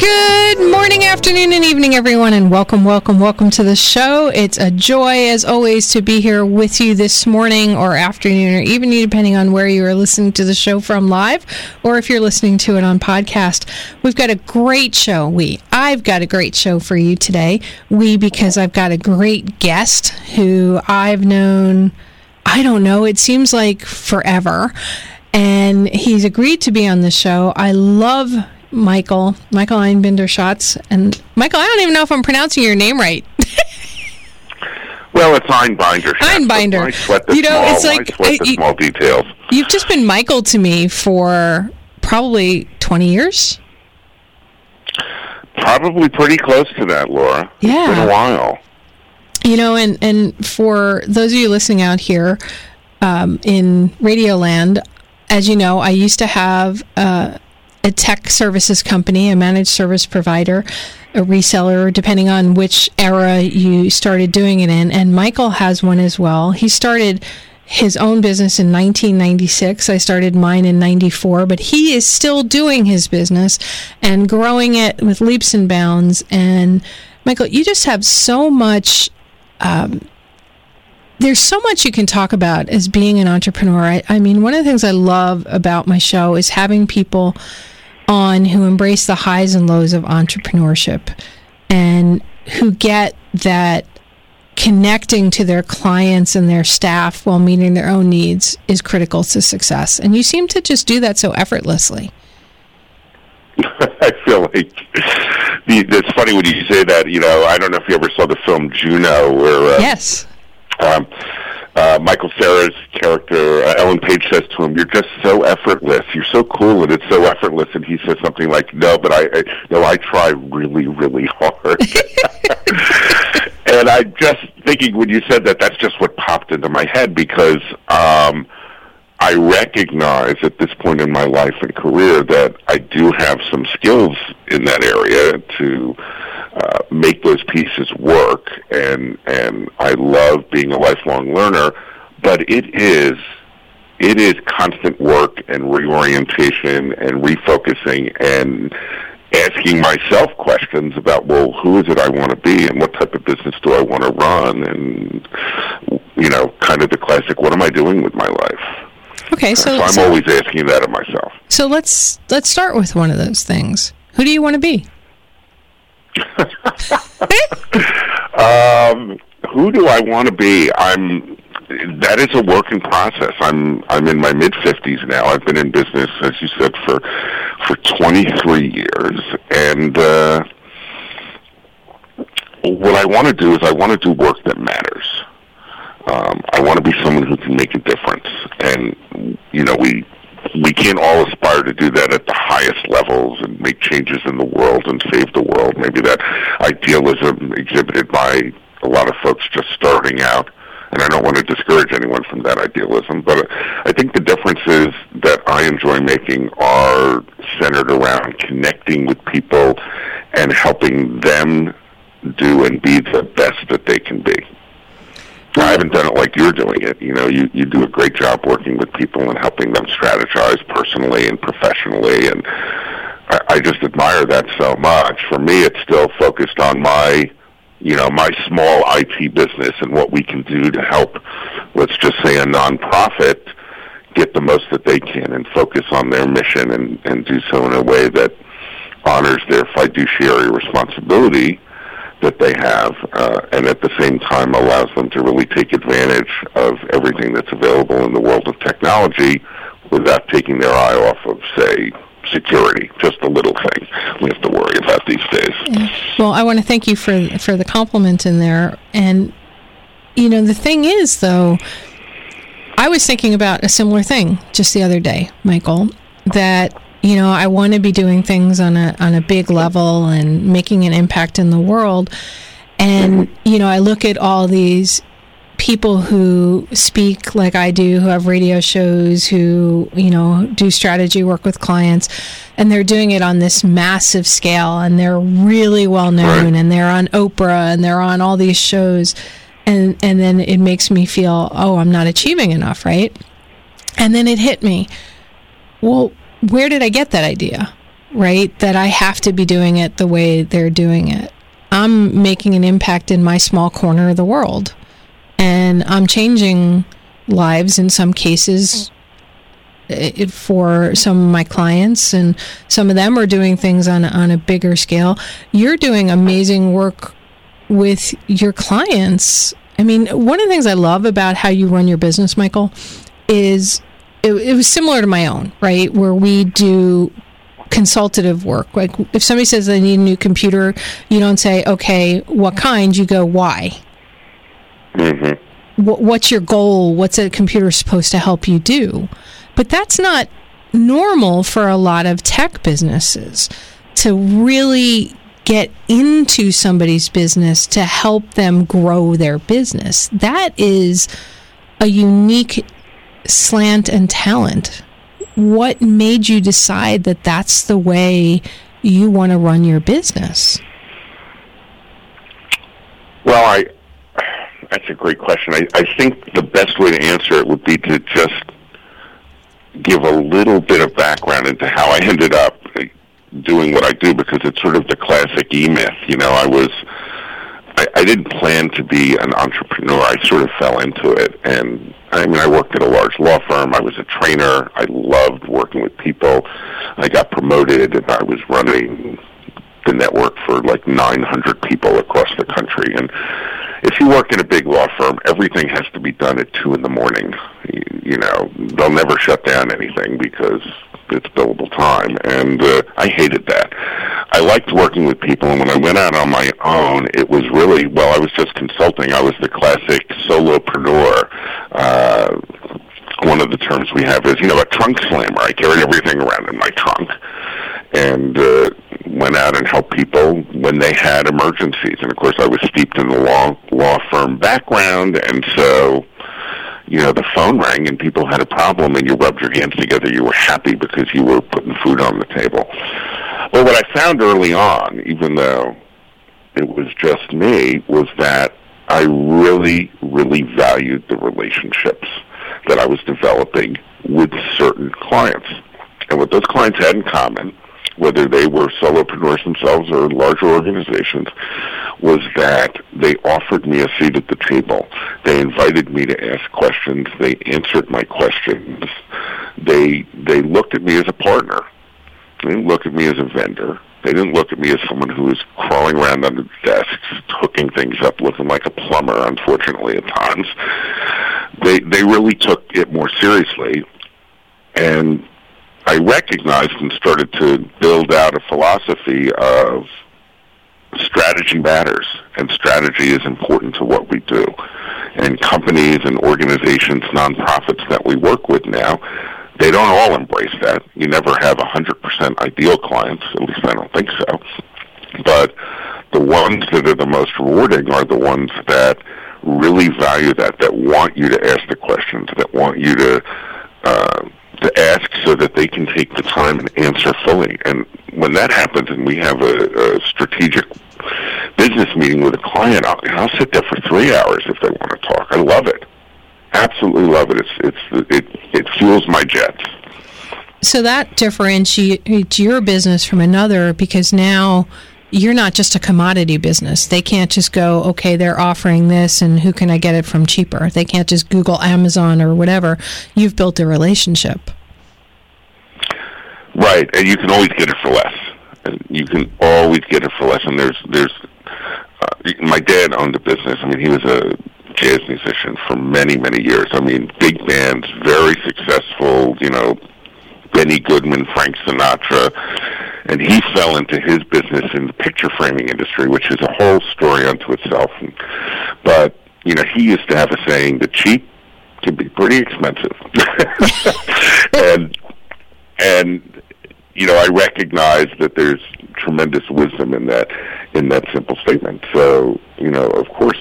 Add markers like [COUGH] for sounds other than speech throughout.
Good morning, afternoon, and evening, everyone, and welcome, welcome, welcome to the show. It's a joy, as always, to be here with you this morning or afternoon or evening, depending on where you are listening to the show from live or if you're listening to it on podcast. We've got a great show. We, I've got a great show for you today. We, because I've got a great guest who I've known, I don't know, it seems like forever. And he's agreed to be on the show. I love Michael, Michael Einbinder Schatz. And Michael, I don't even know if I'm pronouncing your name right. [LAUGHS] Well, it's Einbinder. Einbinder. I sweat the You know, small, it's like- I sweat the small details. You've just been Michael to me for probably 20 years. Probably pretty close to that, Laura. It's Yeah. been a while. You know, and, and for those of you listening out here um, in Radioland, as you know, I used to have uh, a tech services company, a managed service provider, a reseller, depending on which era you started doing it in. And Michael has one as well. He started his own business in 1996. I started mine in 94, but he is still doing his business and growing it with leaps and bounds. And Michael, you just have so much um, there's so much you can talk about as being an entrepreneur. I, I mean, one of the things I love about my show is having people on who embrace the highs and lows of entrepreneurship and who get that connecting to their clients and their staff while meeting their own needs is critical to success. And you seem to just do that so effortlessly. [LAUGHS] I feel like the, it's funny when you say that. You know, I don't know if you ever saw the film Juno, where uh, Yes. Um, uh, Michael Cera's character, uh, Ellen Page, says to him, "You're just so effortless. You're so cool, and it's so effortless." And he says something like, "No, but I, I no, I try really, really hard." [LAUGHS] and I'm just thinking when you said that, that's just what popped into my head because um, I recognize at this point in my life and career that I do have some skills in that area to uh, make those pieces work, and and I love being a lifelong learner. But it is it is constant work and reorientation and refocusing and asking myself questions about well who is it I want to be and what type of business do I want to run and you know kind of the classic what am I doing with my life Okay, so, so I'm so, always asking that of myself so let's let's start with one of those things. Who do you want to be? [LAUGHS] Um, who do I want to be? I'm. That is a work in process. I'm. I'm in my mid fifties now. I've been in business, as you said, for for 23 years, and uh, what I want to do is I want to do work that matters. Um, I want to be someone who can make a difference, and you know we we can't all aspire to do that at the highest levels and make changes in the world and save the world. Maybe that idealism exhibited by a lot of folks just starting out. And I don't want to discourage anyone from that idealism, but I think the differences that I enjoy making are centered around connecting with people and helping them do and be the best that they can be. I haven't done it like you're doing it. You know, you you do a great job working with people and helping them strategize personally and professionally, and I, I just admire that so much. For me, it's still focused on my, you know, my small IT business and what we can do to help. Let's just say a nonprofit get the most that they can and focus on their mission and and do so in a way that honors their fiduciary responsibility that they have, uh, and at the same time allows them to really take advantage of everything that's available in the world of technology without taking their eye off of, say, security. Just a little thing we have to worry about these days. Well, I want to thank you for for the compliment in there. And you know, the thing is, though, I was thinking about a similar thing just the other day, Michael. That you know, I want to be doing things on a on a big level and making an impact in the world. And you know, I look at all these people who speak like I do, who have radio shows, who, you know, do strategy work with clients, and they're doing it on this massive scale and they're really well known right. and they're on Oprah and they're on all these shows. And, and then it makes me feel, oh, I'm not achieving enough, right? And then it hit me. Well, where did I get that idea? Right? That I have to be doing it the way they're doing it. I'm making an impact in my small corner of the world and I'm changing lives in some cases eh, for some of my clients and some of them are doing things on on a bigger scale you're doing amazing work with your clients i mean one of the things i love about how you run your business michael is it, it was similar to my own right where we do consultative work like if somebody says they need a new computer you don't say okay what kind you go why Mm-hmm. what's your goal? What's a computer supposed to help you do? But that's not normal for a lot of tech businesses to really get into somebody's business to help them grow their business. That is a unique slant and talent. What made you decide that that's the way you want to run your business? Well, I that's a great question. I, I think the best way to answer it would be to just give a little bit of background into how I ended up doing what I do because it's sort of the classic E myth. You know, I was I, I didn't plan to be an entrepreneur. I sort of fell into it, and I mean, I worked at a large law firm. I was a trainer. I loved working with people. I got promoted, and I was running the network for like 900 people across the country, and if you work in a big law firm, everything has to be done at two in the morning. You, you know, they'll never shut down anything because it's billable time, and uh, I hated that. I liked working with people, and when I went out on my own, it was really well. I was just consulting. I was the classic solopreneur. Uh, one of the terms we have is, you know, a trunk slammer. I carried everything around in my trunk, and uh, went out and helped people when they had emergencies. And of course, I was steeped in the law law firm background, and so you know the phone rang and people had a problem, and you rubbed your hands together. You were happy because you were putting food on the table. Well, what I found early on, even though it was just me, was that I really, really valued the relationships that I was developing with certain clients. And what those clients had in common whether they were solopreneurs themselves or larger organizations, was that they offered me a seat at the table. They invited me to ask questions. They answered my questions. They they looked at me as a partner. They didn't look at me as a vendor. They didn't look at me as someone who was crawling around under desks, hooking things up, looking like a plumber. Unfortunately, at times, they they really took it more seriously, and I recognized and started to build out a philosophy of strategy matters and strategy is important to what we do. And companies and organizations, nonprofits that we work with now, they don't all embrace that. You never have 100% ideal clients, at least I don't think so. But the ones that are the most rewarding are the ones that really value that, that want you to ask the questions, that want you to uh, to ask so that they can take the time and answer fully. And when that happens, and we have a, a strategic business meeting with a client, I'll, I'll sit there for three hours if they want to talk. I love it, absolutely love it. It's it's it it fuels my jets. So that differentiates your business from another because now you're not just a commodity business. They can't just go, okay, they're offering this and who can I get it from cheaper? They can't just Google Amazon or whatever. You've built a relationship. Right, and you can always get it for less. And you can always get it for less. And there's, there's, uh, my dad owned a business. I mean, he was a jazz musician for many, many years. I mean, big bands, very successful, you know, Benny Goodman, Frank Sinatra and he fell into his business in the picture framing industry, which is a whole story unto itself. But you know, he used to have a saying: "The cheap can be pretty expensive," [LAUGHS] and and you know, I recognize that there's tremendous wisdom in that in that simple statement. So you know, of course,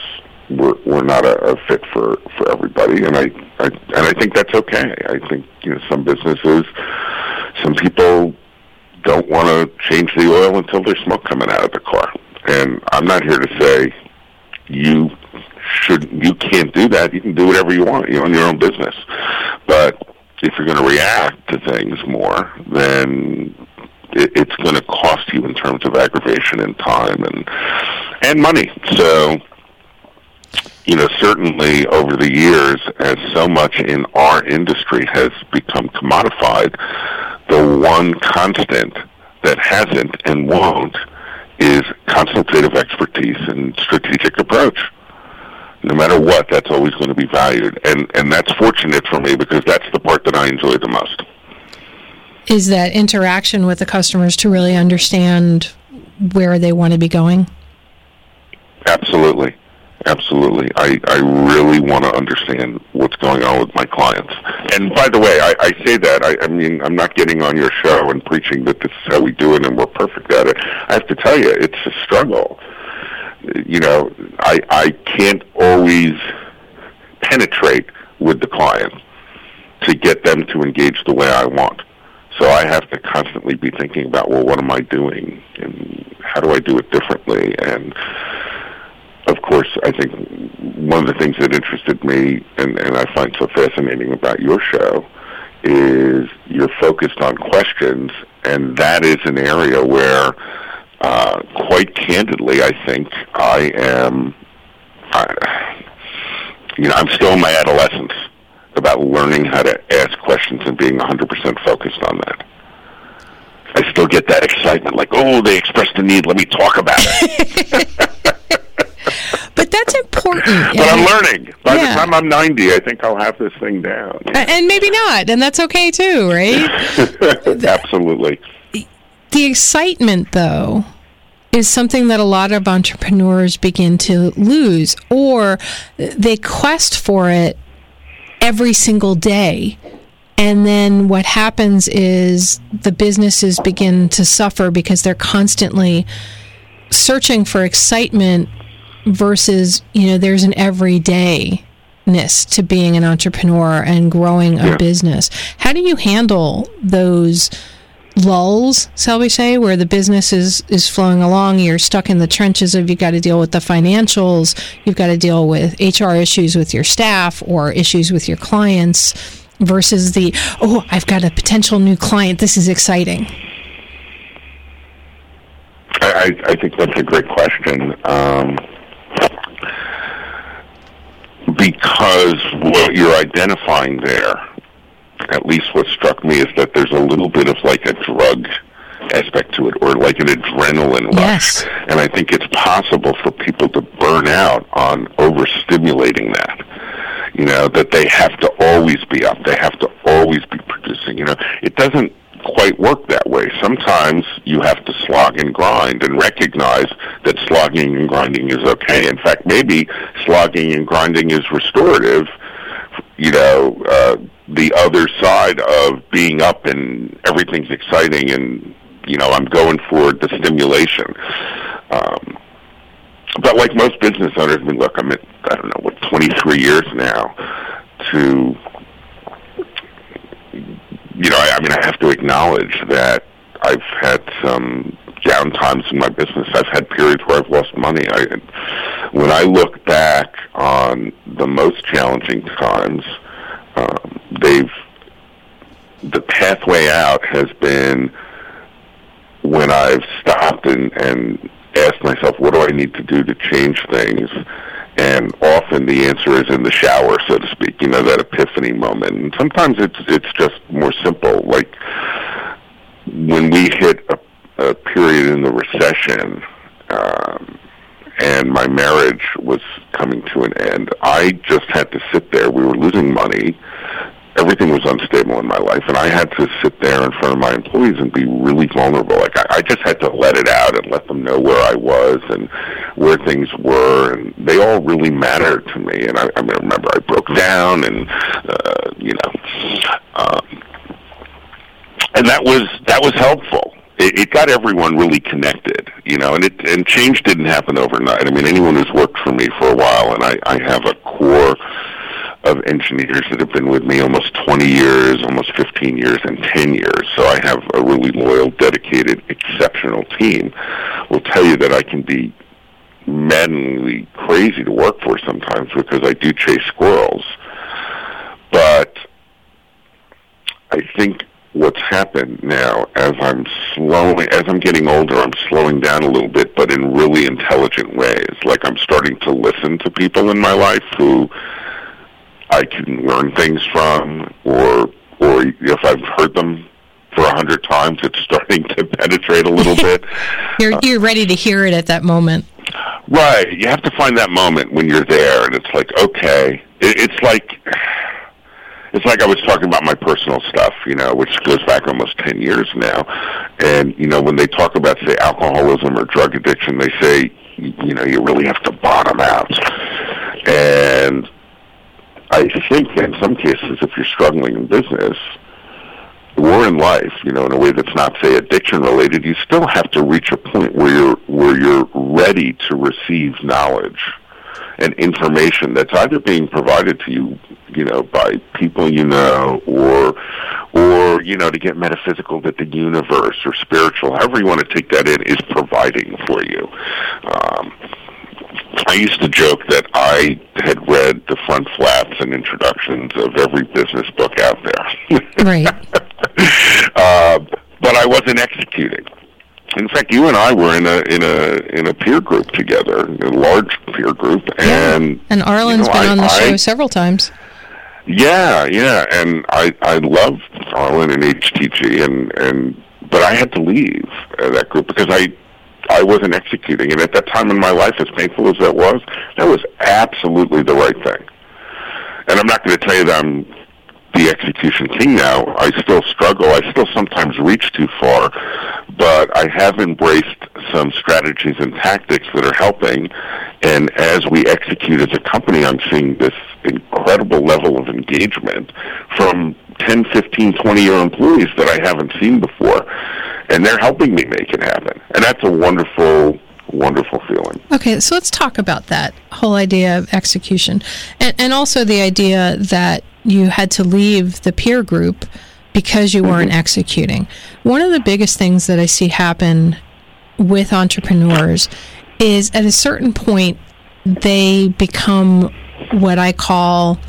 we're we're not a, a fit for for everybody, and I, I and I think that's okay. I think you know some businesses, some people don't want to change the oil until there's smoke coming out of the car, and I'm not here to say you should you can't do that. You can do whatever you want. You own your own business, but if you're going to react to things more, then it, it's going to cost you in terms of aggravation and time and and money. So, you know, certainly over the years, as so much in our industry has become commodified, the one constant that hasn't and won't is consultative expertise and strategic approach no matter what, that's always going to be valued, and and that's fortunate for me because that's the part that I enjoy the most. Is that interaction with the customers to really understand where they want to be going? Absolutely. Absolutely. I, I really want to understand what's going on with my clients. And by the way, I, I say that, I, I mean, I'm not getting on your show and preaching that this is how we do it and we're perfect at it. I have to tell you, it's a struggle you know, I I can't always penetrate with the client to get them to engage the way I want. So I have to constantly be thinking about, well, what am I doing, and how do I do it differently? And of course, I think one of the things that interested me and, and I find so fascinating about your show is you're focused on questions, and that is an area where uh, quite candidly, I think I am, I, you know, I'm still in my adolescence about learning how to ask questions and being 100% focused on that. I still get that excitement, like, oh, they expressed a need, let me talk about it. [LAUGHS] but that's important. but I'm learning. By yeah. the time I'm 90, I think I'll have this thing down. And maybe not, and that's okay too, right? [LAUGHS] Absolutely. The excitement, though, is something that a lot of entrepreneurs begin to lose, or they quest for it every single day. And then what happens is the businesses begin to suffer because they're constantly searching for excitement versus, you know, there's an everydayness to being an entrepreneur and growing a yeah. business. How do you handle those? lulls, shall we say, where the business is, is flowing along. You're stuck in the trenches of you've got to deal with the financials, you've got to deal with HR issues with your staff or issues with your clients versus the, oh, I've got a potential new client. This is exciting. I, I think that's a great question. Um, because what you're identifying there at least what struck me is that there's a little bit of like a drug aspect to it or like an adrenaline rush. Yes. And I think it's possible for people to burn out on overstimulating that. You know, that they have to always be up. They have to always be producing. You know, it doesn't quite work that way. Sometimes you have to slog and grind and recognize that slogging and grinding is okay. In fact, maybe slogging and grinding is restorative you know, uh, the other side of being up and everything's exciting and, you know, I'm going for the stimulation. Um, but like most business owners, I mean, look, I'm at, I don't know, what, 23 years now to, you know, I, I mean, I have to acknowledge that I've had some down times in my business. I've had periods where I've lost money. I, when I look back on the most challenging times, um, they've the pathway out has been when I've stopped and, and asked myself, what do I need to do to change things? And often the answer is in the shower, so to speak. You know that epiphany moment. And sometimes it's it's just more simple. Like when we hit a a period in the recession, um, and my marriage was coming to an end. I just had to sit there. We were losing money. Everything was unstable in my life, and I had to sit there in front of my employees and be really vulnerable. Like I, I just had to let it out and let them know where I was and where things were, and they all really mattered to me. And I, I remember I broke down, and uh, you know, um, and that was that was helpful it, it got everyone really connected. you know, and it and change didn't happen overnight. I mean, anyone who's worked for me for a while, and I, I have a core of engineers that have been with me almost 20 years, almost 15 years, and 10 years. So I have a really loyal, dedicated, exceptional team. Will tell you that I can be maddeningly crazy to work for sometimes because I do chase squirrels. But I think what's happened now as I'm slowing as I'm getting older I'm slowing down a little bit but in really intelligent ways like I'm starting to listen to people in my life who I can learn things from or or if I've heard them for a hundred times it's starting to [LAUGHS] penetrate a little bit [LAUGHS] you're uh, you're ready to hear it at that moment right you have to find that moment when you're there and it's like okay it, it's like it's like I was talking about my personal stuff, you know, which goes back almost 10 years now. And, you know, when they talk about, say, alcoholism or drug addiction, they say, you know, you really have to bottom out. And I think in some cases, if you're struggling in business or in life, you know, in a way that's not, say, addiction related, you still have to reach a point where you're, where you're ready to receive knowledge and information that's either being provided to you, you know, by people you know, or, or you know, to get metaphysical, that the universe or spiritual, however you want to take that in, is providing for you. Um, I used to joke that I had read the front flaps and introductions of every business book out there. [LAUGHS] right. uh, but I wasn't executing. In fact, you and I were in a in a in a peer group together, a large peer group, Yeah. and And Arlin's you know, been I- on the show several times. yeah, yeah, and I I love Arlin and HTG, and and but I had to leave uh, that group because I I wasn't executing, and at that time in my life, as painful as that was, that was absolutely the right thing. And I'm not going to tell you that I'm the execution king now. I still struggle. I still sometimes reach too far, but I have embraced some strategies and tactics that are helping. And as we execute as a company, I'm seeing this incredible level of engagement from 10, 15, 20 year employees that I haven't seen before. And they're helping me make it happen. And that's a wonderful, wonderful feeling. Okay, so let's talk about that whole idea of execution, and and also the idea that you had to leave the peer group because you weren't mm-hmm. executing. One of the biggest things that I see happen with entrepreneurs is at a certain point they become what I call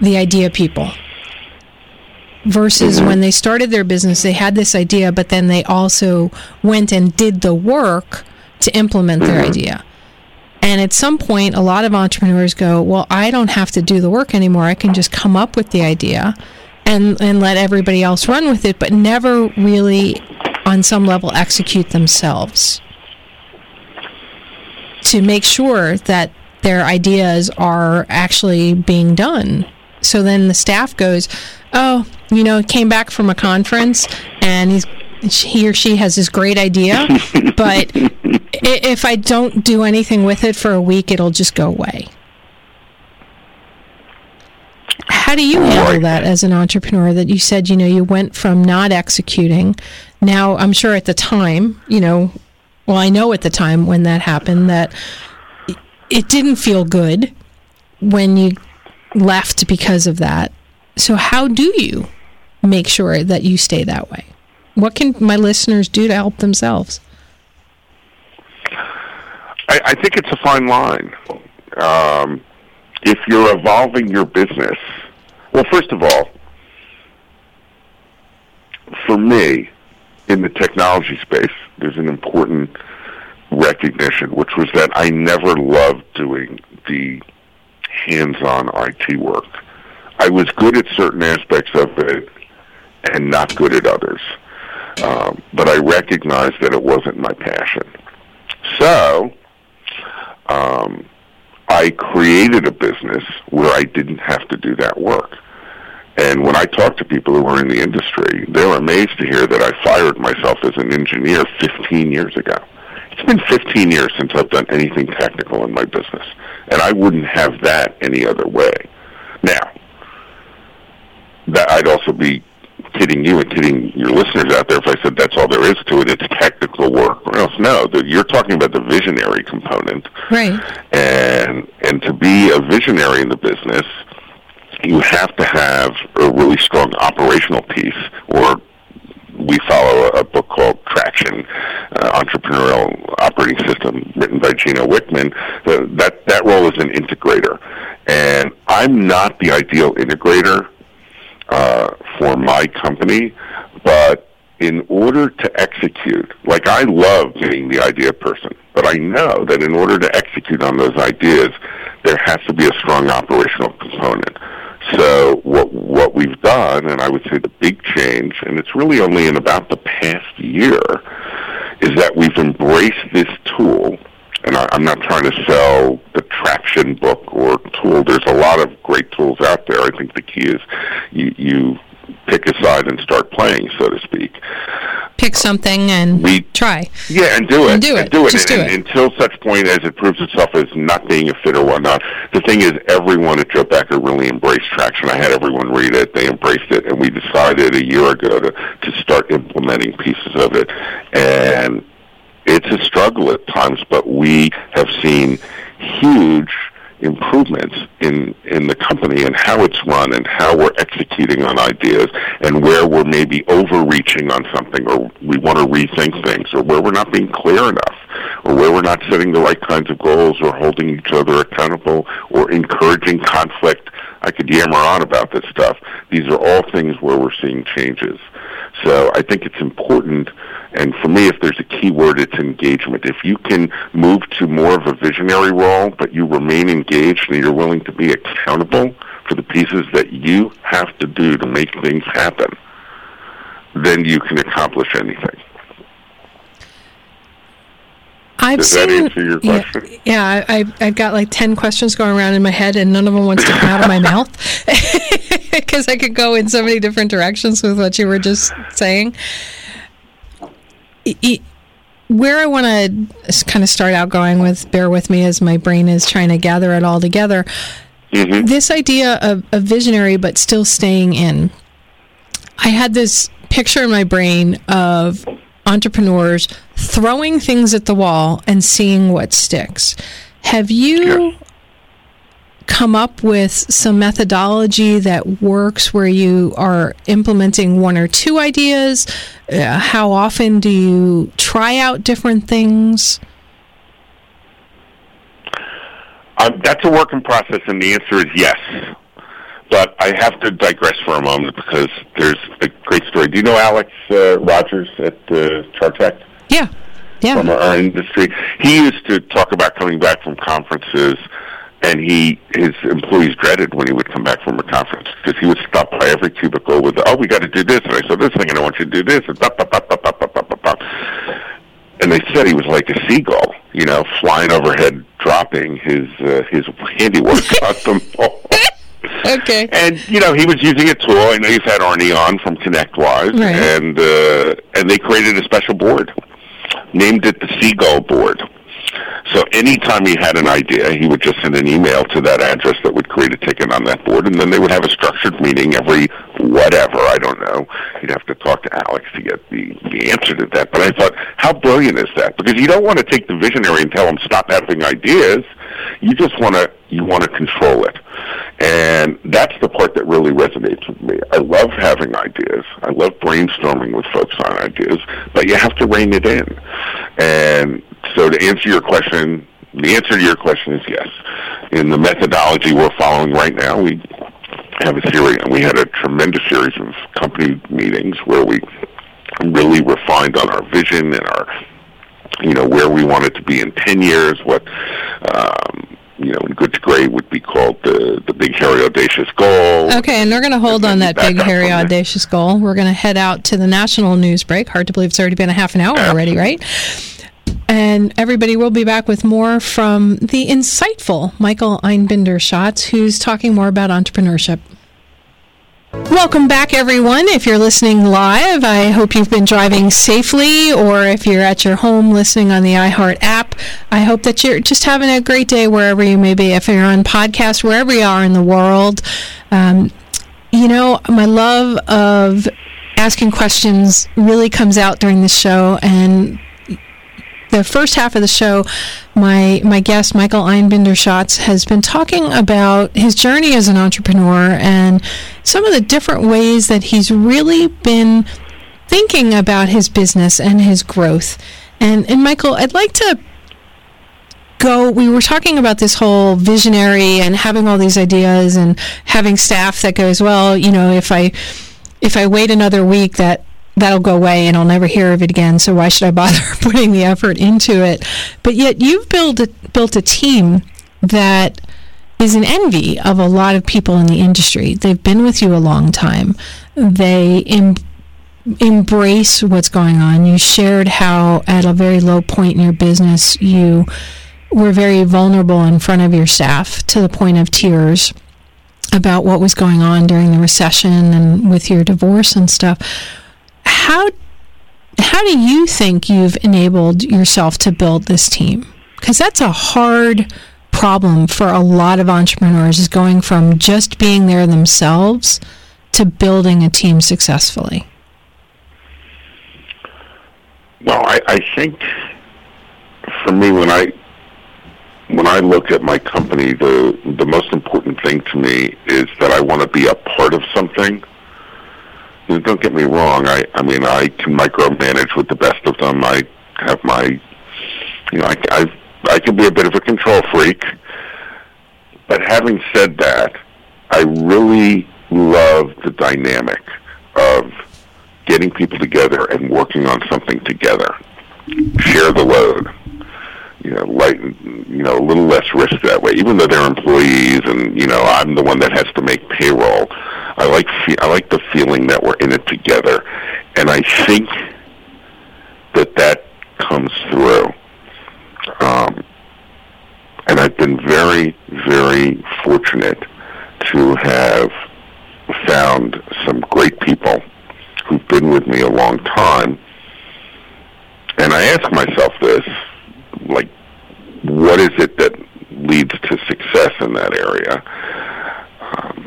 the idea people. Versus mm-hmm. when they started their business, they had this idea, but then they also went and did the work to implement their mm-hmm. idea. And at some point, a lot of entrepreneurs go, Well, I don't have to do the work anymore. I can just come up with the idea and, and let everybody else run with it, but never really, on some level, execute themselves to make sure that their ideas are actually being done. So then the staff goes, Oh, you know, came back from a conference and he's he or she has this great idea, [LAUGHS] but if I don't do anything with it for a week, it'll just go away. How do you handle that as an entrepreneur? That you said, you know, you went from not executing. Now, I'm sure at the time, you know, well, I know at the time when that happened that it didn't feel good when you left because of that. So, how do you make sure that you stay that way? What can my listeners do to help themselves? I, I think it's a fine line. Um, if you're evolving your business, well, first of all, for me, in the technology space, there's an important recognition, which was that I never loved doing the hands-on IT work. I was good at certain aspects of it and not good at others. Um, but I recognized that it wasn't my passion. So, um, I created a business where I didn't have to do that work. And when I talk to people who are in the industry, they're amazed to hear that I fired myself as an engineer 15 years ago. It's been 15 years since I've done anything technical in my business, and I wouldn't have that any other way. Now, that I'd also be kidding you and kidding your listeners out there if I said that's all there is to it. It's technical work. Well, else know that you're talking about the visionary component. Right. And and to be a visionary in the business, you have to have a really strong operational piece or we follow a, book called Traction, uh, Entrepreneurial Operating System, written by Gino Wickman. Uh, that that role is an integrator, and I'm not the ideal integrator for my company, but in order to execute, like I love being the idea person, but I know that in order to execute on those ideas, there has to be a strong operational component. So what what we've done, and I would say the big change, and it's really only in about the past year, is that we've embraced this tool. And I, I'm not trying to sell the traction book or tool. There's a lot of great tools out there. I think the key is you, you pick a side and start playing, so to speak. Pick something and we, try. Yeah, and do it. And do it. And do it. Just and, do it. Until such point as it proves itself as not being a fit or whatnot. The thing is, everyone at Joe Becker really embraced traction. I had everyone read it. They embraced it, and we decided a year ago to to start implementing pieces of it. And it's a struggle at times, but we have seen huge improvements in in the company and how it's run and how we're executing on ideas and where we're maybe overreaching on something or we want to rethink things or where we're not being clear enough or where we're not setting the right kinds of goals or holding each other accountable or encouraging conflict. I could yammer on about this stuff. These are all things where we're seeing changes. So I think it's important and for me, if there's a key word, it's engagement. If you can move to more of a visionary role, but you remain engaged and you're willing to be accountable for the pieces that you have to do to make things happen, then you can accomplish anything. I've Does seen, that answer your question? Yeah, yeah I, I've got like 10 questions going around in my head, and none of them wants to come out of my mouth [LAUGHS] because I could go in so many different directions with what you were just saying it, where I want to kind of start out going with, bear with me as my brain is trying to gather it all together. Mm-hmm. This idea of a visionary, but still staying in. I had this picture in my brain of entrepreneurs throwing things at the wall and seeing what sticks. Have you come up with some methodology that works where you are implementing one or two ideas? Uh, how often do you try out different things? Um, that's a work in process, and the answer is yes. But I have to digress for a moment because there's a great story. Do you know Alex uh, Rogers at uh, Chartec? Yeah, yeah. From our industry, he used to talk about coming back from conferences and he his employees dreaded when he would come back from a conference because he would stop by every cubicle with, "Oh, we got to do this," and I said, "This thing, and I want you to do this," and bop, bop, bop, bop, bop, bop, bop, bop. And they said he was like a seagull, you know, flying overhead, dropping his uh, his handiwork [LAUGHS] on them all. Okay. And you know he was using a tool. I know you've had Arnie on from ConnectWise, right. and uh, and they created a special board, named it the Seagull Board so anytime he had an idea, he would just send an email to that address that would create a ticket on that board, and then they would have a structured meeting every whatever, I don't know. You'd have to talk to Alex to get the, the answer to that. But I thought, how brilliant is that? Because you don't want to take the visionary and tell him stop having ideas. You just want to you want to control it. And that's the part that really resonates with me. I love having ideas. I love brainstorming with folks on ideas, but you have to rein it in. And so to answer your question, the answer to your question is yes. In the methodology we're following right now, we have a series, and we had a tremendous series of company meetings where we really refined on our vision and our, you know, where we wanted to be in 10 years, what, um, you know, in good to great would be called the the big hairy audacious goal. Okay, and we're going to hold on that big hairy audacious goal. We're going to head out to the national news break. Hard to believe it's already been a half an hour already, right? And everybody will be back with more from the insightful Michael Einbinder Schatz, who's talking more about entrepreneurship. Welcome back, everyone. If you're listening live, I hope you've been driving safely, or if you're at your home listening on the iHeart app, I hope that you're just having a great day wherever you may be. If you're on podcast, wherever you are in the world, um, you know, my love of asking questions really comes out during the show, and the first half of the show, my my guest Michael Einbinder Schatz has been talking about his journey as an entrepreneur and some of the different ways that he's really been thinking about his business and his growth. And and Michael, I'd like to go we were talking about this whole visionary and having all these ideas and having staff that goes well you know if i if i wait another week that that'll go away and i'll never hear of it again so why should i bother [LAUGHS] putting the effort into it? But yet you've built a, built a team that is an envy of a lot of people in the industry. They've been with you a long time. They em- embrace what's going on. You shared how at a very low point in your business you were very vulnerable in front of your staff to the point of tears about what was going on during the recession and with your divorce and stuff. How how do you think you've enabled yourself to build this team? Because that's a hard problem for a lot of entrepreneurs is going from just being there themselves to building a team successfully. Well, I, I think for me, when I when I look at my company, the the most important thing to me is that I want to be a part of something. Don't get me wrong. I I mean I can micromanage with the best of them. I have my, you know, I I I can be a bit of a control freak. But having said that, I really love the dynamic of getting people together and working on something together. Share the load you know, light, you know, a little less risk that way. Even though they're employees, and you know, I'm the one that has to make payroll. I like fe- I like the feeling that we're in it together, and I think that that comes through. Um, and I've been very, very fortunate to have found some great people who've been with me a long time. And I ask myself this like what is it that leads to success in that area? Um,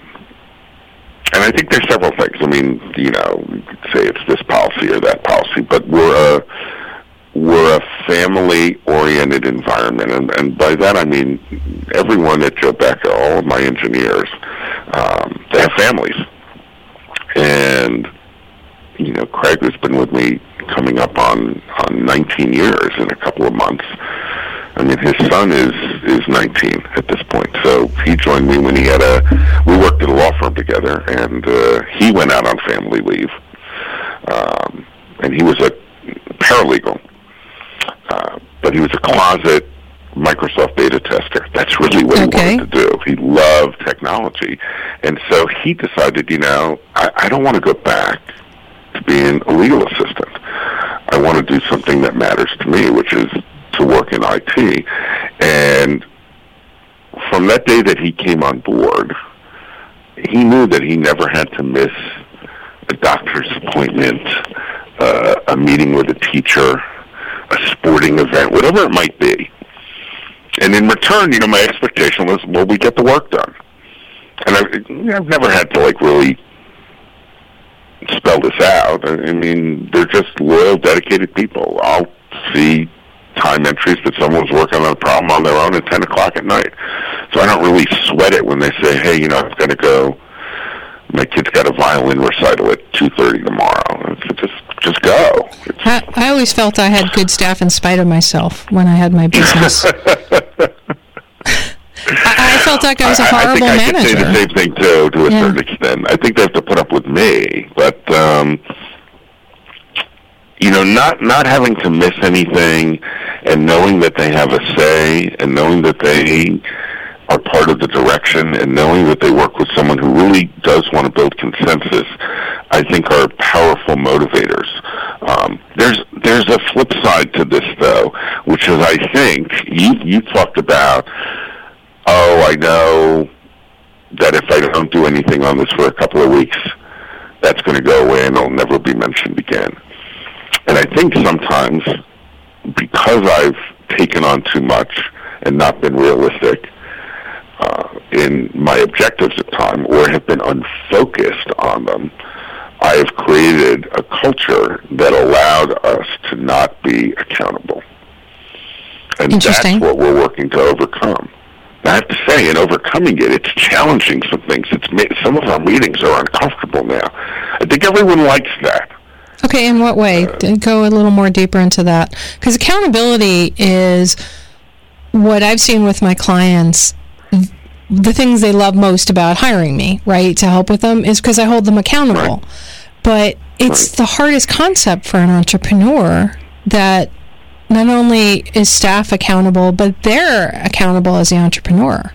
and I think there's several things. I mean, you know, you could say it's this policy or that policy, but we're a we're a family-oriented environment, and, and by that I mean everyone at Joe Becker, all of my engineers, um, they have families, and you know, Craig has been with me coming up on on 19 years in a couple of months. I mean, his son is is 19 at this point. So he joined me when he had a. We worked at a law firm together, and uh, he went out on family leave, um, and he was a paralegal, uh, but he was a closet Microsoft beta tester. That's really what okay. he wanted to do. He loved technology, and so he decided, you know, I, I don't want to go back to being a legal assistant. I want to do something that matters to me, which is to work in IT. And from that day that he came on board, he knew that he never had to miss a doctor's appointment, uh, a meeting with a teacher, a sporting event, whatever it might be. And in return, you know, my expectation was, well, we get the work done. And I've, I've never had to like really spell this out. I mean, they're just loyal, dedicated people. I'll see time entries that someone's working on a problem on their own at 10 o'clock at night. So I don't really sweat it when they say, hey, you know, I'm going to go. My kid's got a violin recital at 2.30 tomorrow. It's just just go. I, I always felt I had good staff in spite of myself when I had my business. [LAUGHS] I, I, felt like I was a horrible I, I think manager. I could say the same thing too, to a yeah. certain extent. I think they have to put up with me, but um, you know, not not having to miss anything, and knowing that they have a say, and knowing that they are part of the direction, and knowing that they work with someone who really does want to build consensus, I think are powerful motivators. Um, there's there's a flip side to this though, which is I think you you talked about oh, I know that if I don't do anything on this for a couple of weeks, that's going to go away and it'll never be mentioned again. And I think sometimes because I've taken on too much and not been realistic uh, in my objectives at time or have been unfocused on them, I have created a culture that allowed us to not be accountable. And that's what we're working to overcome. I have to say, in overcoming it, it's challenging some things. It's some of our meetings are uncomfortable now. I think everyone likes that. Okay, in what way? Uh, Go a little more deeper into that. Because accountability is what I've seen with my clients. The things they love most about hiring me, right, to help with them is because I hold them accountable. Right. But it's right. the hardest concept for an entrepreneur that not only is staff accountable, but they're accountable as the entrepreneur.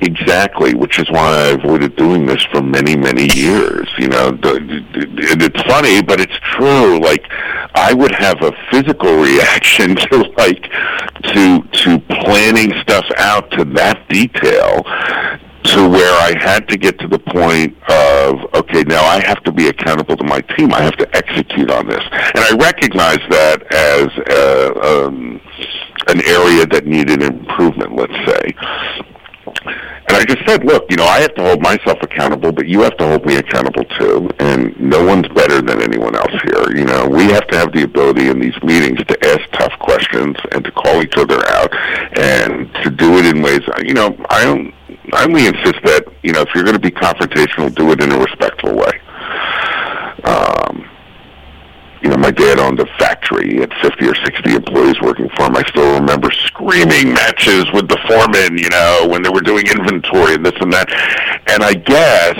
Exactly, which is why I avoided doing this for many, many years. You know, it's funny, but it's true. Like, I would have a physical [LAUGHS] reaction to like to to planning stuff out to that detail to where I had to get to the point of, okay, now I have to be accountable to my team. I have to execute on this. And I recognize that as uh, um, an area that needed improvement, let's say. And I just said, look, you know, I have to hold myself accountable, but you have to hold me accountable too. And no one's better than anyone else here. You know, we have to have the ability in these meetings to ask tough questions and to call each other out and to do it in ways, you know, I don't, I only insist that you know if you're going to be confrontational, do it in a respectful way. Um, you know, my dad owned a factory. He had 50 or 60 employees working for him. I still remember screaming matches with the foreman, you know, when they were doing inventory and this and that. And I guess,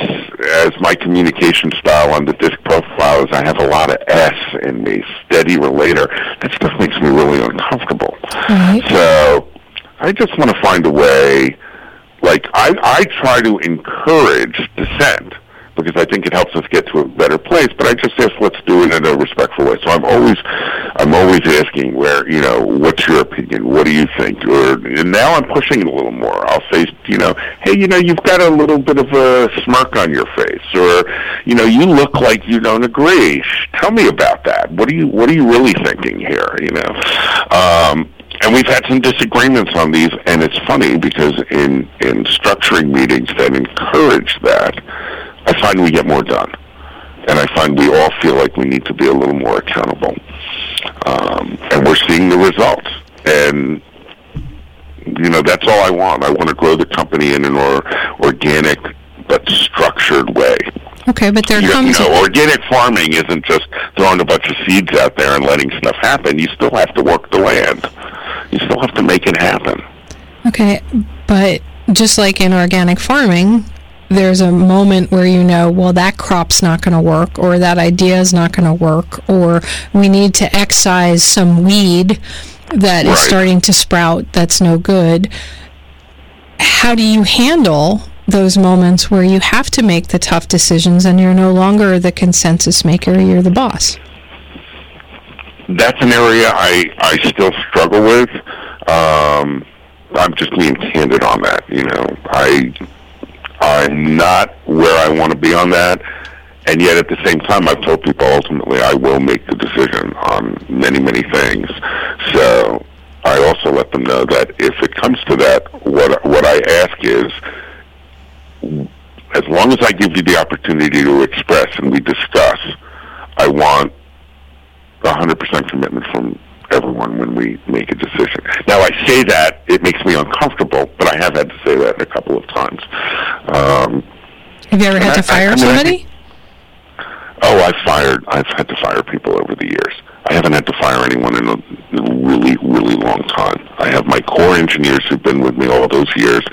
as my communication style on the disc profile is I have a lot of S in me, steady relator, that stuff makes me really uncomfortable. Mm-hmm. So I just want to find a way like I, I try to encourage dissent because I think it helps us get to a better place. But I just ask, let's do it in a respectful way. So I'm always, I'm always asking, where you know, what's your opinion? What do you think? Or and now I'm pushing it a little more. I'll say, you know, hey, you know, you've got a little bit of a smirk on your face, or you know, you look like you don't agree. Tell me about that. What do you, what are you really thinking here? You know. Um, and we've had some disagreements on these, and it's funny because in in structuring meetings that encourage that, I find we get more done, and I find we all feel like we need to be a little more accountable, um, and we're seeing the results. And you know that's all I want. I want to grow the company in an or, organic but structured way. Okay, but there you, comes you know, organic farming isn't just throwing a bunch of seeds out there and letting stuff happen. You still have to work the land. You still have to make it happen. Okay, but just like in organic farming, there's a moment where you know, well, that crop's not going to work, or that idea is not going to work, or we need to excise some weed that right. is starting to sprout that's no good. How do you handle those moments where you have to make the tough decisions and you're no longer the consensus maker, you're the boss? that's an area I I still struggle with. Um, I'm just being candid on that. You know, I I'm not where I want to be on that, and yet at the same time, I've told people ultimately I will make the decision on many many things. So I also let them know that if it comes to that, what what I ask is. As long as I give you the opportunity to express and we discuss, I want 100% commitment from everyone when we make a decision. Now, I say that it makes me uncomfortable, but I have had to say that a couple of times. Um, have you ever had to fire I, I mean, somebody? oh, I've fired. I've had to fire people over the years. I haven't had to fire anyone in a really, really long time. I have my core engineers who've been with me all those years,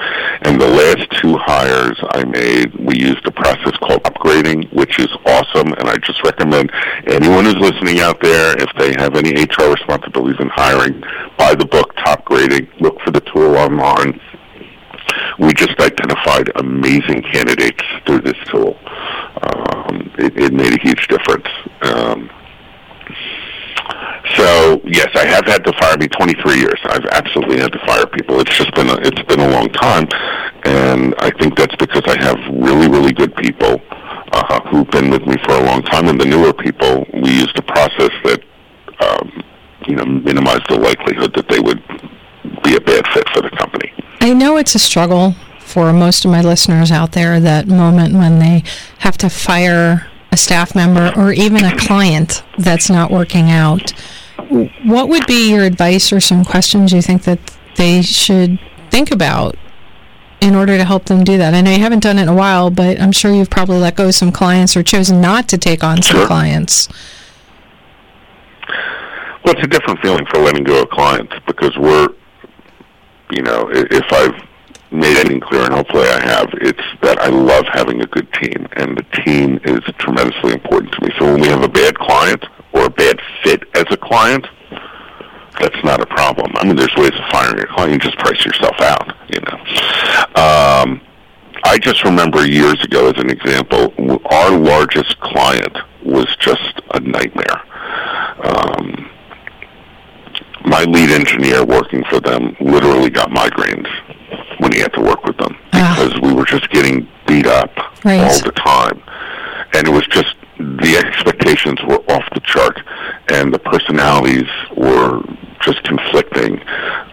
and the last two hires I made, we used a process called topgrading, which is awesome, and I just recommend anyone who's listening out there, if they have any HR responsibilities in hiring, buy the book Top Grading, look for the tool online. We just identified amazing candidates through this tool. Um, it, it made a huge difference. Um, yes, I have had to fire me 23 years. I've absolutely had to fire people. It's just been a, it's been a long time, and I think that's because I have really really good people uh, who've been with me for a long time, and the newer people we used a process that um, you know minimized the likelihood that they would be a bad fit for the company. I know it's a struggle for most of my listeners out there. That moment when they have to fire a staff member or even a client that's not working out. What would be your advice or some questions you think that they should think about in order to help them do that? I know you haven't done it in a while, but I'm sure you've probably let go of some clients or chosen not to take on some Sure. clients. Well, it's a different feeling for letting go of clients because we're, you know, if I've made anything clear, and hopefully I have, it's that I love having a good team, and the team is tremendously important to me. So when we have a bad client or a bad fit as a client, that's not a problem. I mean, there's ways of firing a client. You just price yourself out, you know. Um, I just remember years ago, as an example, our largest client was just a nightmare. Um, my lead engineer working for them literally got migraines when he had to work with them Ah. because we were just getting beat up Right. all the time. And it was just the expectations were off the chart and the personalities were just conflicting.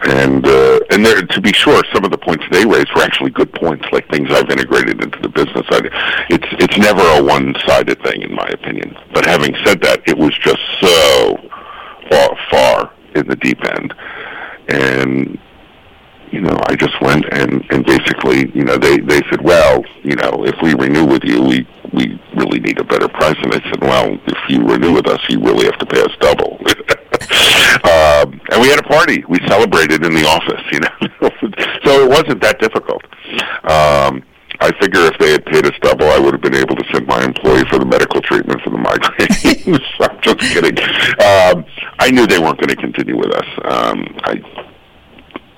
And uh, and there to be sure some of the points they raised were actually good points like things I've integrated into the business. I, it's it's never a one-sided thing in my opinion. But having said that it was just so far, far in the deep end. And you know, I just went and, and basically, you know, they, they said, well, you know, if we renew with you, we, we really need a better price. And I said, well, if you renew with us, you really have to pay us double. [LAUGHS] um, and we had a party. We celebrated in the office, you know. [LAUGHS] so it wasn't that difficult. Um, I figure if they had paid us double, I would have been able to send my employee for the medical treatment for the migraine. [LAUGHS] I'm just kidding. Um, I knew they weren't going to continue with us. Um, I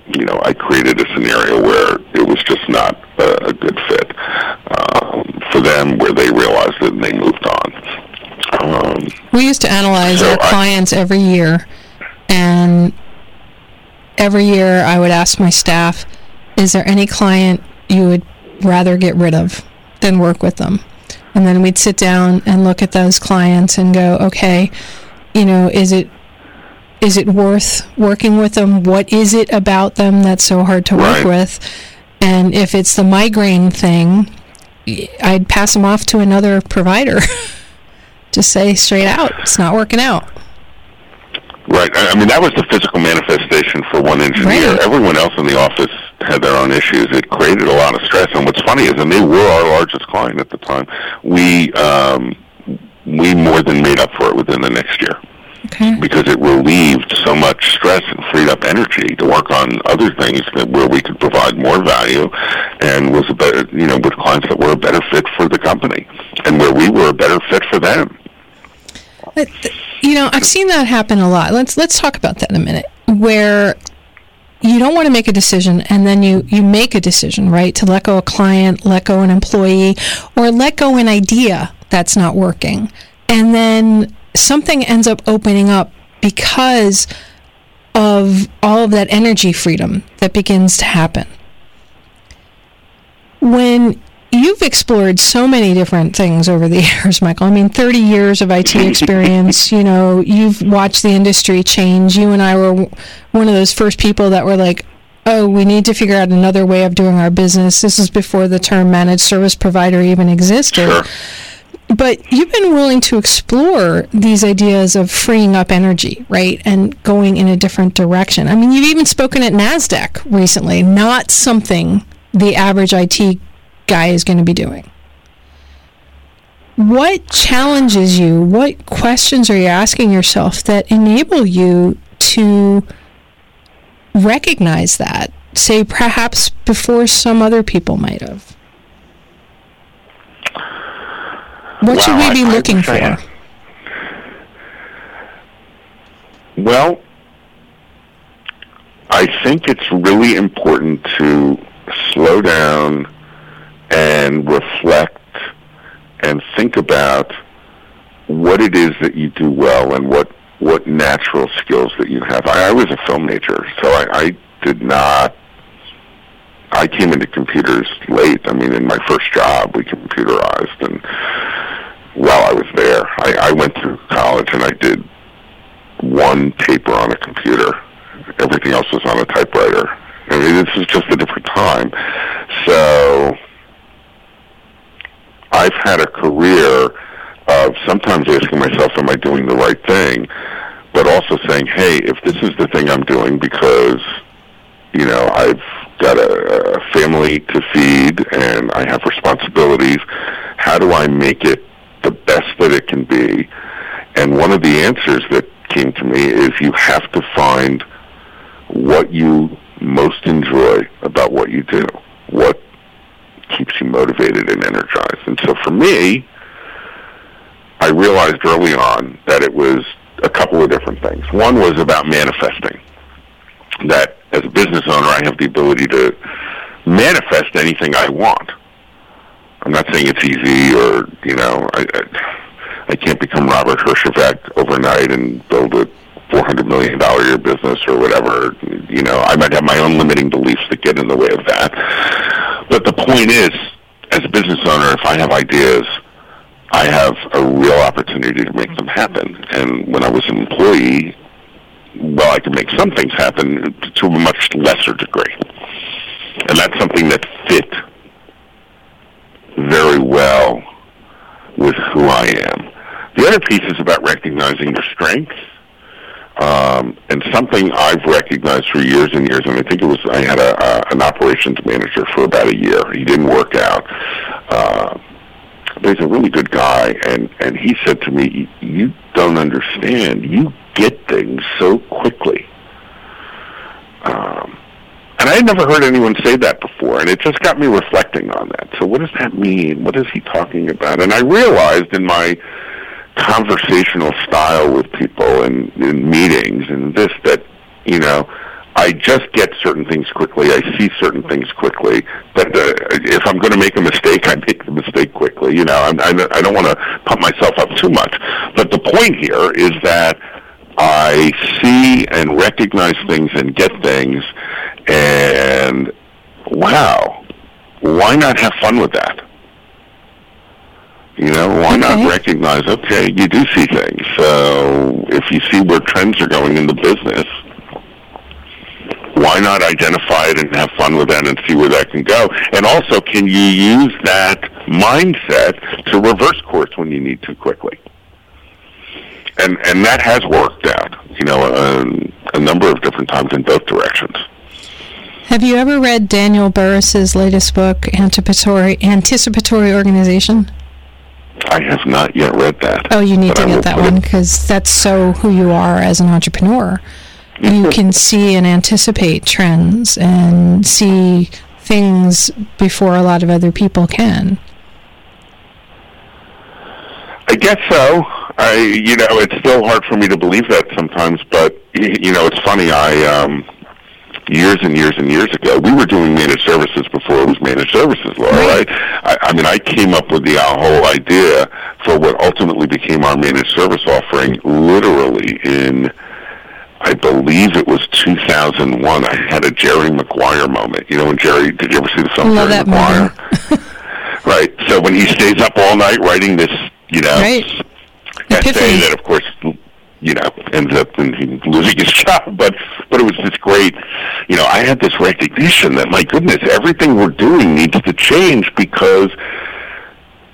you know, I created a scenario where it was just not a, a good fit um, for them, where they realized it and they moved on. Um, We used to analyze So our I- clients every year, and every year I would ask my staff, "Is there any client you would rather get rid of than work with them?" And then we'd sit down and look at those clients and go, "Okay, you know, is it is it worth working with them? What is it about them that's so hard to work Right. with?" And if it's the migraine thing, I'd pass them off to another provider. [LAUGHS] Just say straight out, it's not working out. right. I, I mean, that was the physical manifestation for one engineer. Right. Everyone else in the office had their own issues. It created a lot of stress. And what's funny is, and they were our largest client at the time, we um, we more than made up for it within the next year. Okay. because it relieved so much stress and freed up energy to work on other things that where we could provide more value and was a better you know with clients that were a better fit for the company and where we were a better fit for them But, You know, I've seen that happen a lot. Let's let's talk about that in a minute. Where you don't want to make a decision and then you you make a decision, right? To let go a client, let go an employee, or let go an idea that's not working. And then something ends up opening up because of all of that energy freedom that begins to happen. When you've explored so many different things over the [LAUGHS] years, Michael. I mean, 30 years of IT [LAUGHS] experience. you know, you've watched the industry change. You and I were one of those first people that were like, oh, we need to figure out another way of doing our business. This is before the term managed service provider even existed. Sure. But you've been willing to explore these ideas of freeing up energy, right? And going in a different direction. I mean, you've even spoken at NASDAQ recently, not something the average IT guy is going to be doing. What challenges you? What questions are you asking yourself that enable you to recognize that, say, perhaps before some other people might have? What should we be I- looking for? Well, I think it's really important to slow down and reflect and think about what it is that you do well and what what natural skills that you have. I, I was a film major, so I, I did not. I came into computers late. I mean, in my first job, we computerized, and while I was there, I, I went to college and I did one paper on a computer. Everything else was on a typewriter. I mean, this is just a different time. So I've had a career of sometimes asking myself, am I doing the right thing? but also saying, hey, if this is the thing I'm doing because, you know, I've got a, a family to feed and I have responsibilities, how do I make it the best that it can be? And one of the answers that came to me is you have to find what you most enjoy about what you do, what keeps you motivated and energized. And so for me, I realized early on that it was a couple of different things. One was about manifesting. That as a business owner, I have the ability to manifest anything I want. I'm not saying it's easy or, you know, I, I, I can't become Robert Herjavec overnight and build a $400 million a year business or whatever. You know, I might have my own limiting beliefs that get in the way of that. But the point is, as a business owner, if I have ideas, I have a real opportunity to make them happen. And when I was an employee, well, I can make some things happen to a much lesser degree. And that's something that fit very well with who I am. The other piece is about recognizing your strengths. Um, and something I've recognized for years and years, and I think it was I had a, a an operations manager for about a year. He didn't work out, uh, but he's a really good guy, and and he said to me, "You don't understand. You get things so quickly." Um, and I had never heard anyone say that before, and it just got me reflecting on that. So, what does that mean? What is he talking about? And I realized in my conversational style with people and in meetings and this that you know I just get certain things quickly. I see certain things quickly. But uh, if I'm going to make a mistake, [LAUGHS] I make the mistake quickly. You know, I'm, I, I don't want to pump myself up too much. But the point here is that I see and recognize things and get things, and wow, why not have fun with that? You know, why okay. not recognize, okay, you do see things. So if you see where trends are going in the business, why not identify it and have fun with that and see where that can go? And also, can you use that mindset to reverse course when you need to quickly? And and that has worked out, you know, a, a number of different times in both directions. Have you ever read Daniel Burrus's latest book, Anticipatory Anticipatory Organization? I have not yet read that. Oh, you need to get that one because that's so who you are as an entrepreneur. You [LAUGHS] can see and anticipate trends and see things before a lot of other people can. I guess so. I, you know, it's still hard for me to believe that sometimes, but you know, it's funny. I um, years and years and years ago. We were doing managed services before it was managed services law, right? I, I mean, I came up with the whole idea for what ultimately became our managed service offering literally in, I believe it was 2001. I had a Jerry Maguire moment. You know, when Jerry, did you ever see the film Love Jerry Maguire? [LAUGHS] [LAUGHS] right. So when he stays up all night writing this, you know, right. Essay Epiphany. that, of course, you know, ends up in, in losing his [LAUGHS] job. But but it was just great. You know, I had this recognition that my goodness, everything we're doing needs to change because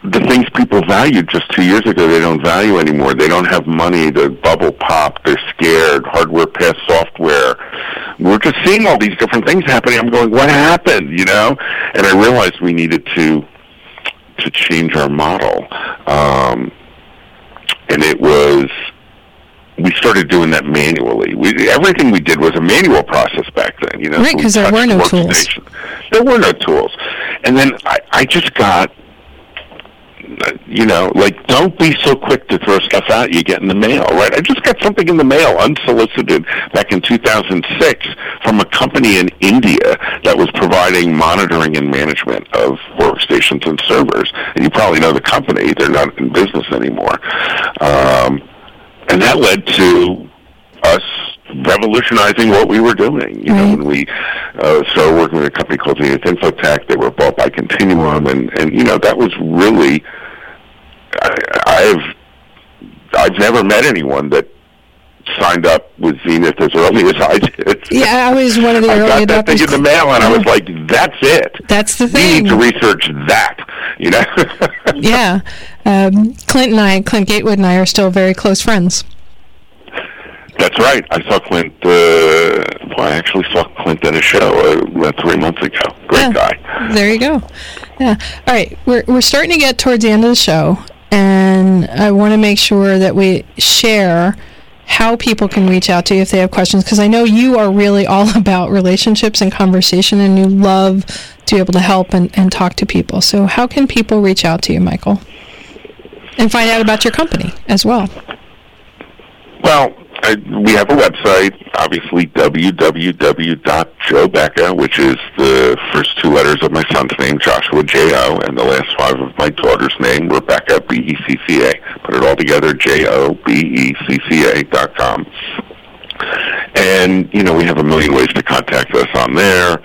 the things people valued just two years ago they don't value anymore. They don't have money. The bubble pop. They're scared. Hardware past software. We're just seeing all these different things happening. I'm going, what happened? You know, and I realized we needed to to change our model. Um, and it was we started doing that manually. We, everything we did was a manual process back then. You know, right? Because so there were no tools. There were no tools, and then I, I just got, you know, like don't be so quick to throw stuff out you get in the mail, right? I just got something in the mail unsolicited back in 2006 from a company in India that was providing monitoring and management of workstations and servers. And you probably know the company; they're not in business anymore. Um, and that led to us revolutionizing what we were doing. You right. know, when we uh, started working with a company called Zenith Infotech, they were bought by Continuum, and and you know that was really I, I've I've never met anyone that signed up with Zenith as early as I did. Yeah, I was one of the early [LAUGHS] I got that thing in the mail, and I was like, "That's it. That's the thing. We need to research that." [LAUGHS] You know. yeah, um, Clint and I, Clint Gatewood and I, are still very close friends. That's right. I saw Clint. Uh, well, I actually saw Clint at a show uh, about three months ago. Great Yeah. guy. There you go. Yeah. All right. We're, we're starting to get towards the end of the show, and I want to make sure that we share how people can reach out to you if they have questions, because I know you are really all [LAUGHS] about relationships and conversation, and you love to be able to help and, and talk to people. So, how can people reach out to you, Michael? And find out about your company as well. Well, I, we have a website, obviously www.jobecca, which is the first two letters of my son's name, Joshua J-O, and the last five of my daughter's name, Rebecca, B-E-C-C-A. Put it all together, J-O-B-E-C-C-A dot com. And, you know, we have a million ways to contact us on there.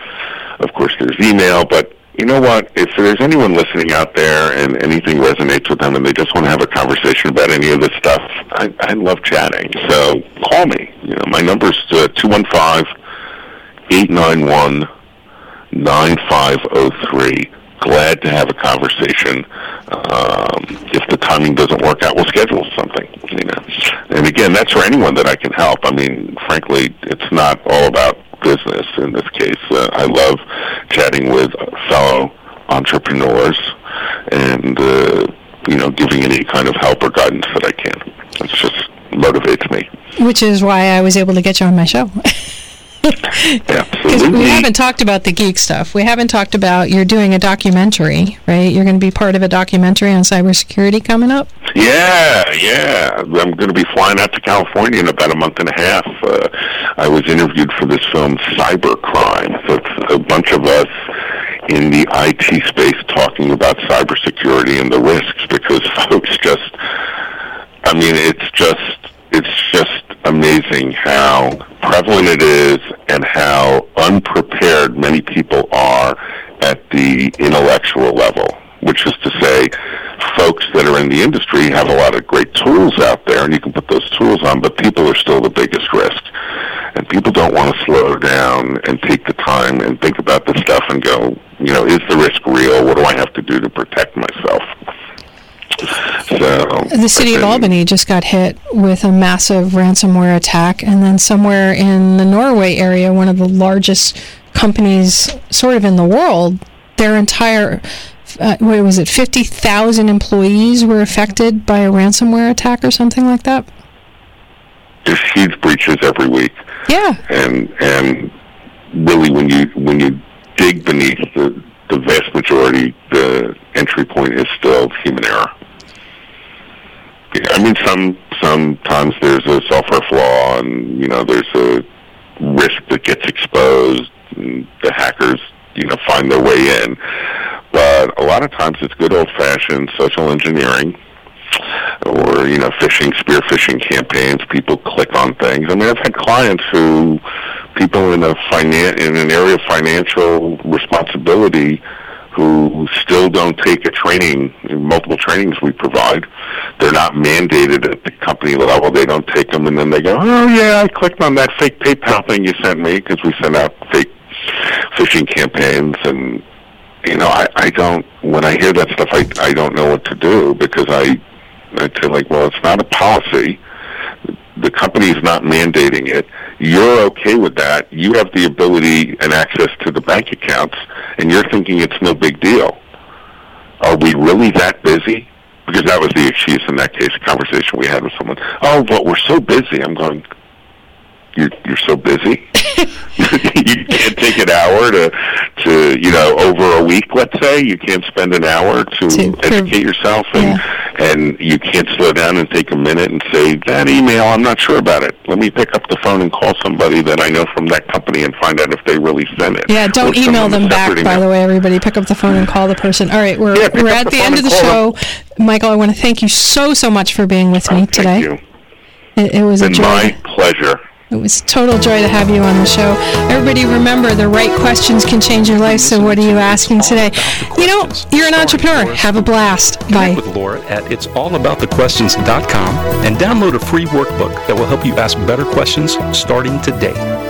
Of course, there's email, but you know what? If there's anyone listening out there and anything resonates with them and they just want to have a conversation about any of this stuff, I, I love chatting. So call me. You know, my number's uh, 215-891-9503. Glad to have a conversation. Um, if the timing doesn't work out, we'll schedule something. You know, and again, that's for anyone that I can help. I mean, frankly, it's not all about business in this case. Uh, I love chatting with fellow entrepreneurs and uh, you know giving any kind of help or guidance that I can. It just motivates me. Which is why I was able to get you on my show. [LAUGHS] Because we haven't talked about the geek stuff. We haven't talked about you're doing a documentary, right? You're going to be part of a documentary on cybersecurity coming up. Yeah, yeah. I'm going to be flying out to California in about a month and a half. Uh, I was interviewed for this film, Cybercrime. So it's a bunch of us in the IT space talking about cybersecurity and the risks because [LAUGHS] folks just, I mean, it's just, it's just amazing how prevalent it is and how unprepared many people are at the intellectual level, which is to say, folks that are in the industry have a lot of great tools out there, and you can put those tools on, but people are still the biggest risk. And people don't want to slow down and take the time and think about the stuff and go, you know, is the risk real? What do I have to do to protect myself? So The city of Albany just got hit with a massive ransomware attack, and then somewhere in the Norway area, one of the largest companies, sort of in the world, their entire uh, what was it, fifty thousand employees were affected by a ransomware attack or something like that. there's huge breaches every week. Yeah, and and really when you when you dig beneath the the vast majority the entry point is still human error. Yeah, I mean some sometimes there's a software flaw and you know there's a risk that gets exposed and the hackers you know find their way in. But a lot of times it's good old fashioned social engineering or you know phishing spear phishing campaigns. People click on things. I mean i've had clients who people in a finan- in an area of financial responsibility who still don't take a training multiple trainings we provide they're not mandated at the company level. They don't take them and then they go oh yeah i clicked on that fake paypal thing you sent me because we send out fake phishing campaigns and you know, I, I don't, when I hear that stuff, I, I don't know what to do because I, I say like, well, it's not a policy. The company's not mandating it. You're okay with that. You have the ability and access to the bank accounts and you're thinking it's no big deal. Are we really that busy? Because that was the excuse in that case, a conversation we had with someone. Oh, but we're so busy. I'm going, you're, you're so busy? [LAUGHS] you can't take an hour to to you know over a week let's say you can't spend an hour to, To- educate yourself and and you can't slow down and take a minute and say that email i'm not sure about it let me pick up the phone and call somebody that i know from that company and find out if they really sent it yeah. Don't email them back. separate By the way, everybody, pick up the phone and call the person. All right, we're Yeah, we're at the the end of the show. call Michael, I want to thank you so so much for being with me Oh, today. thank you It, it was a joy. my pleasure It was total joy to have you on the show. Everybody remember the right questions can change your life. So what are you asking today? You know, you're an entrepreneur. Have a blast. Bye. With Laura at it'sallaboutthequestions.com and download a free workbook that will help you ask better questions starting today.